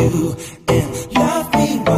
you and love me.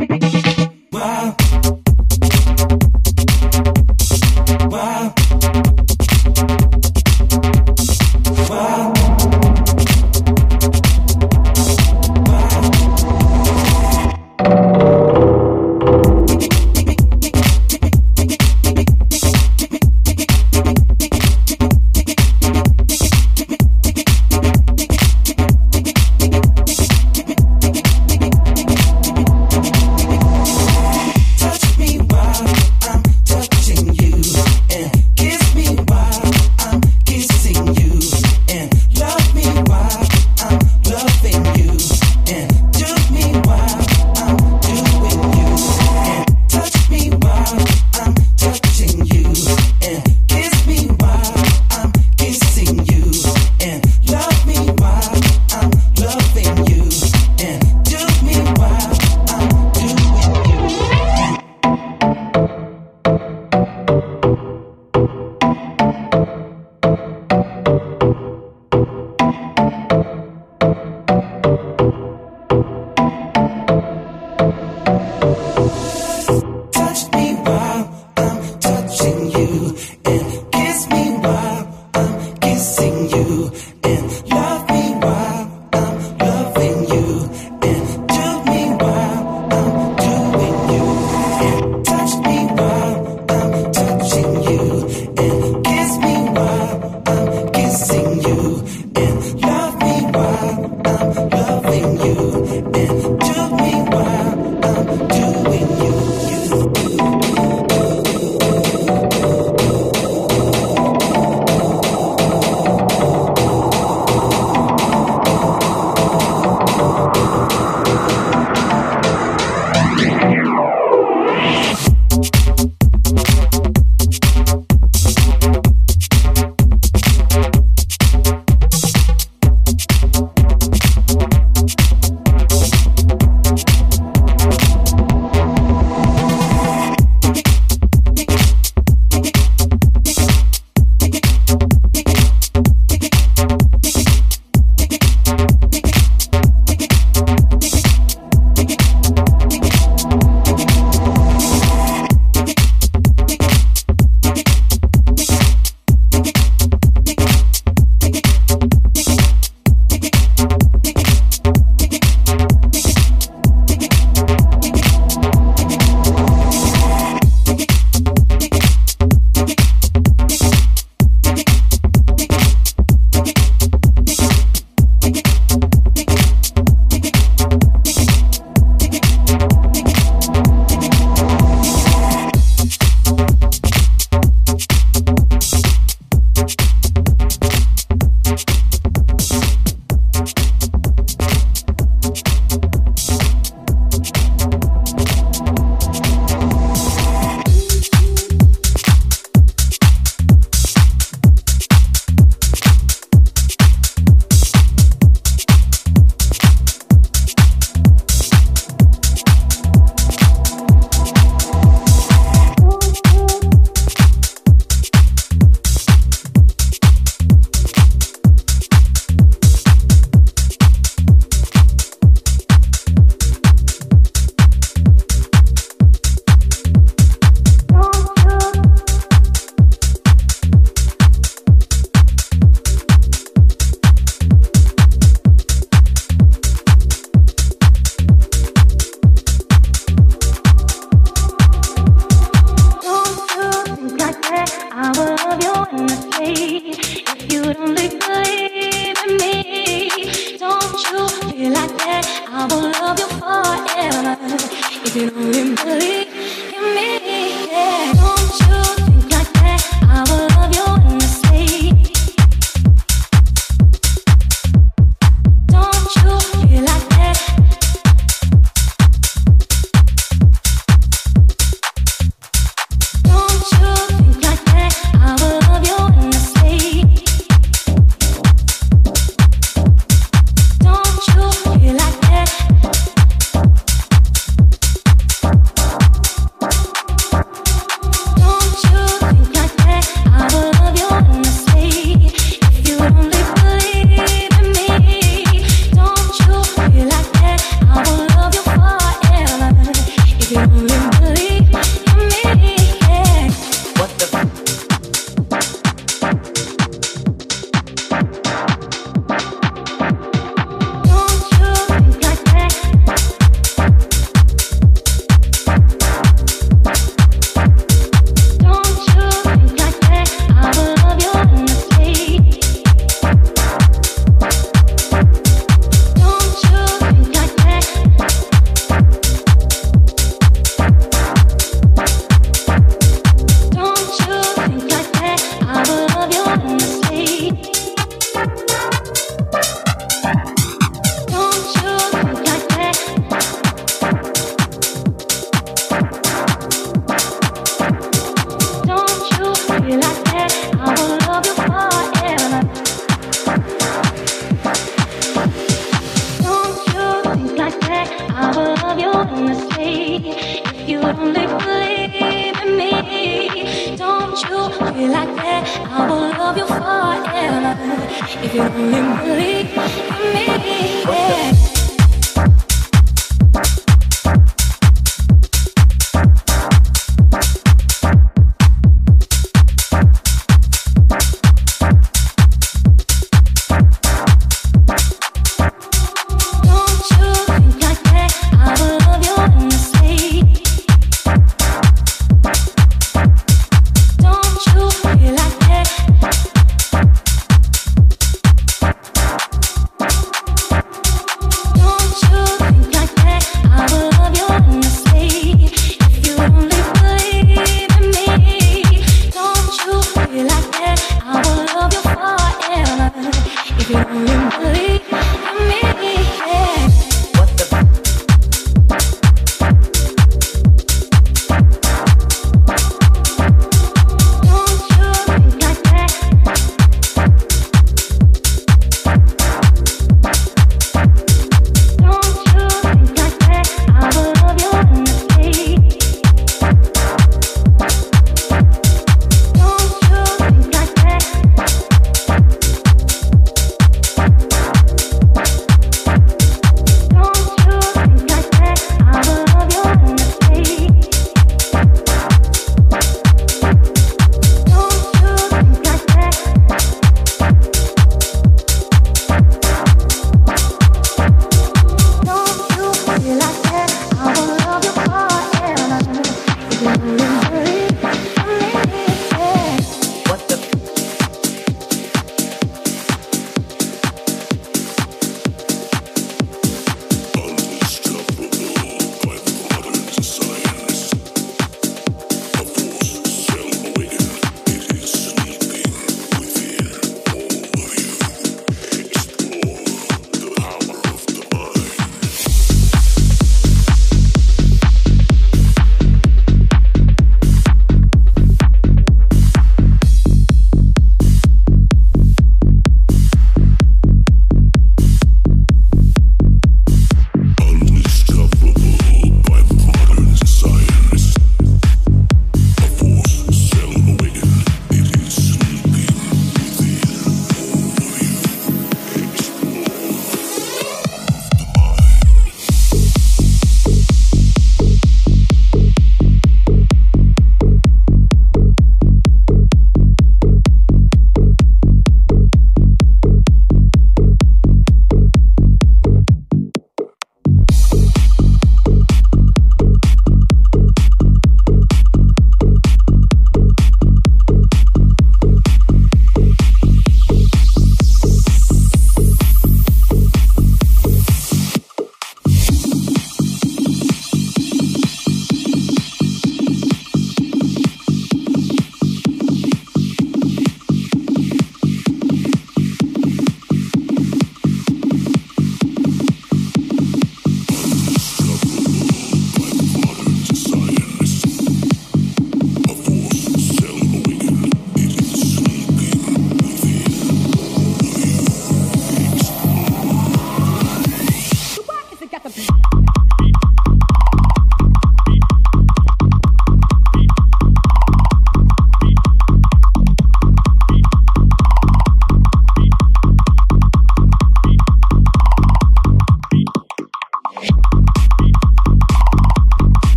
Wow.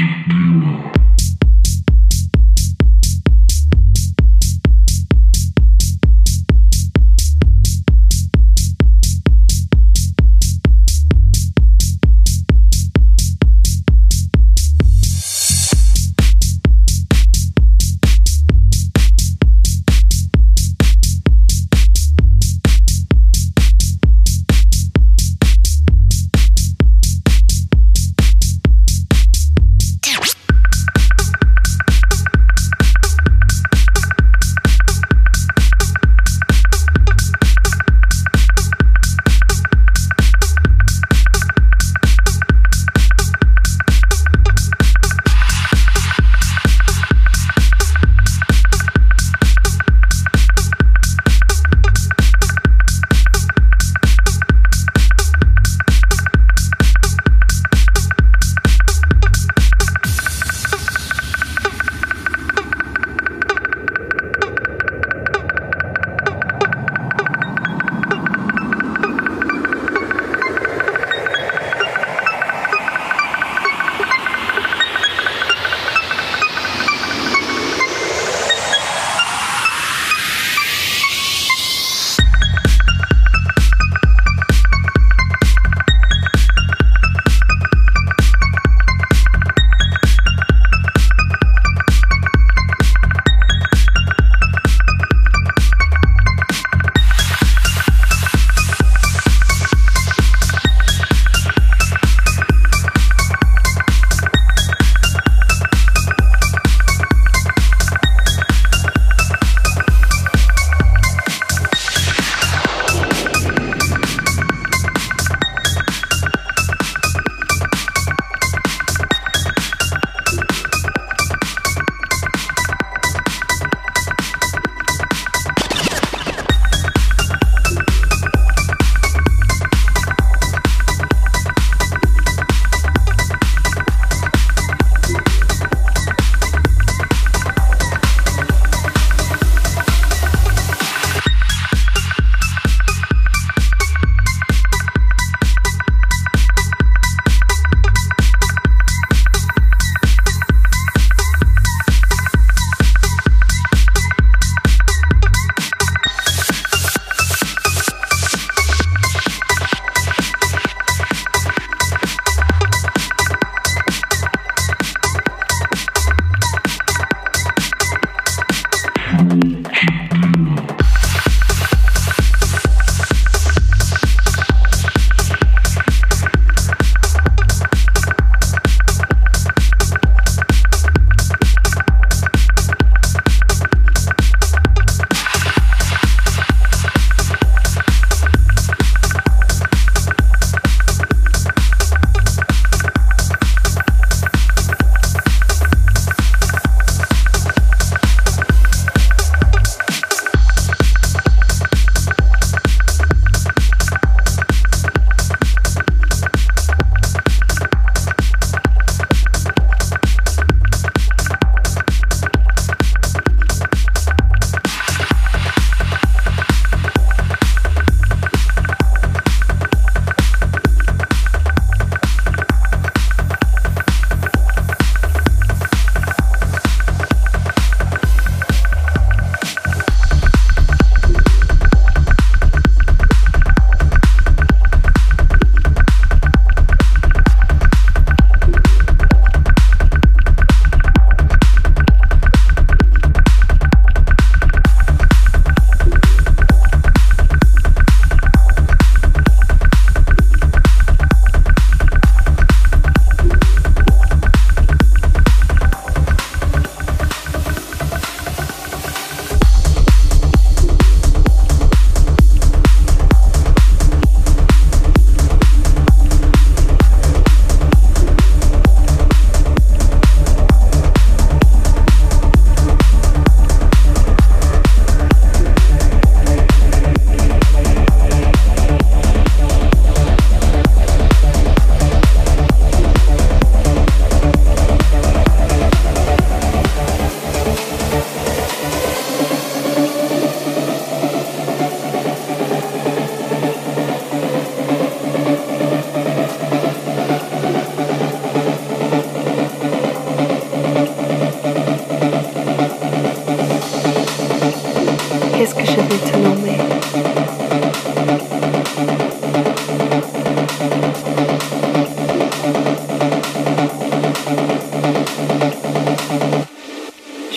Keep the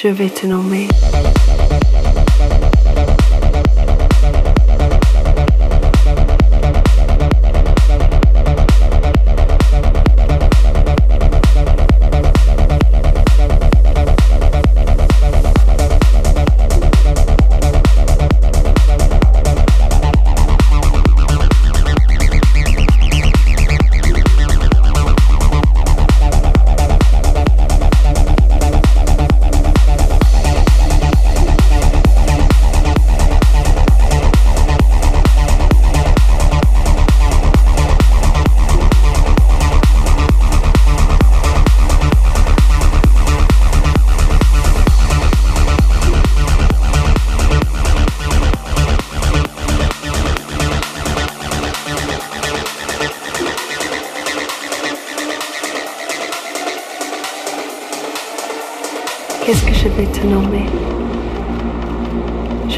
je vais te nommer.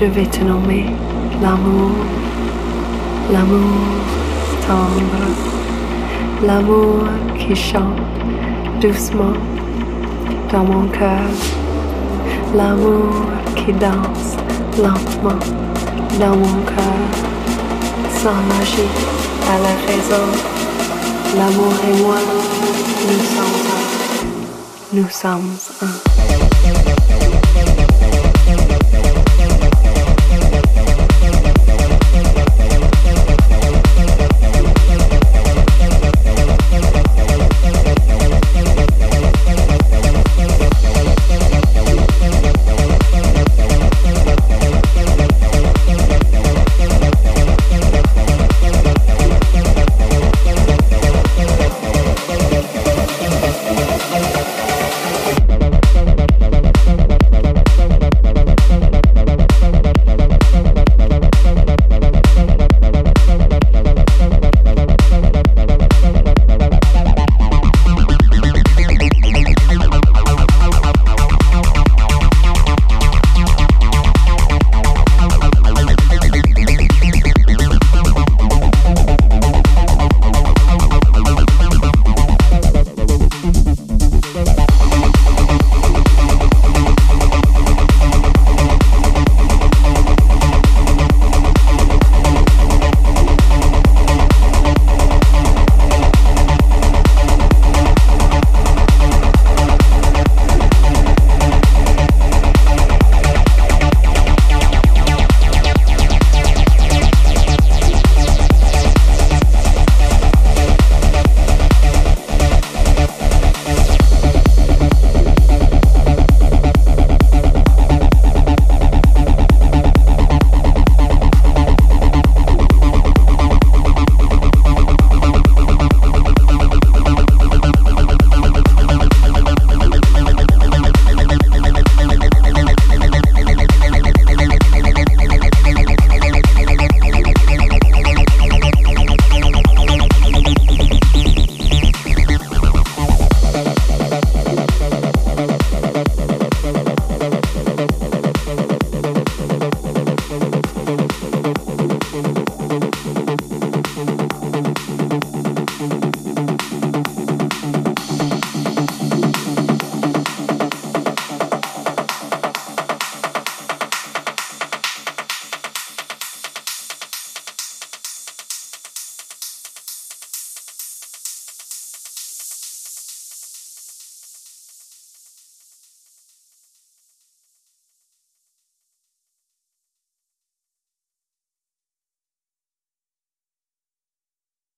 Je vais te nommer l'amour, l'amour tendre, l'amour qui chante doucement dans mon cœur, l'amour qui danse lentement dans mon cœur, sans magie à la raison. L'amour et moi, nous sommes un. Nous sommes un.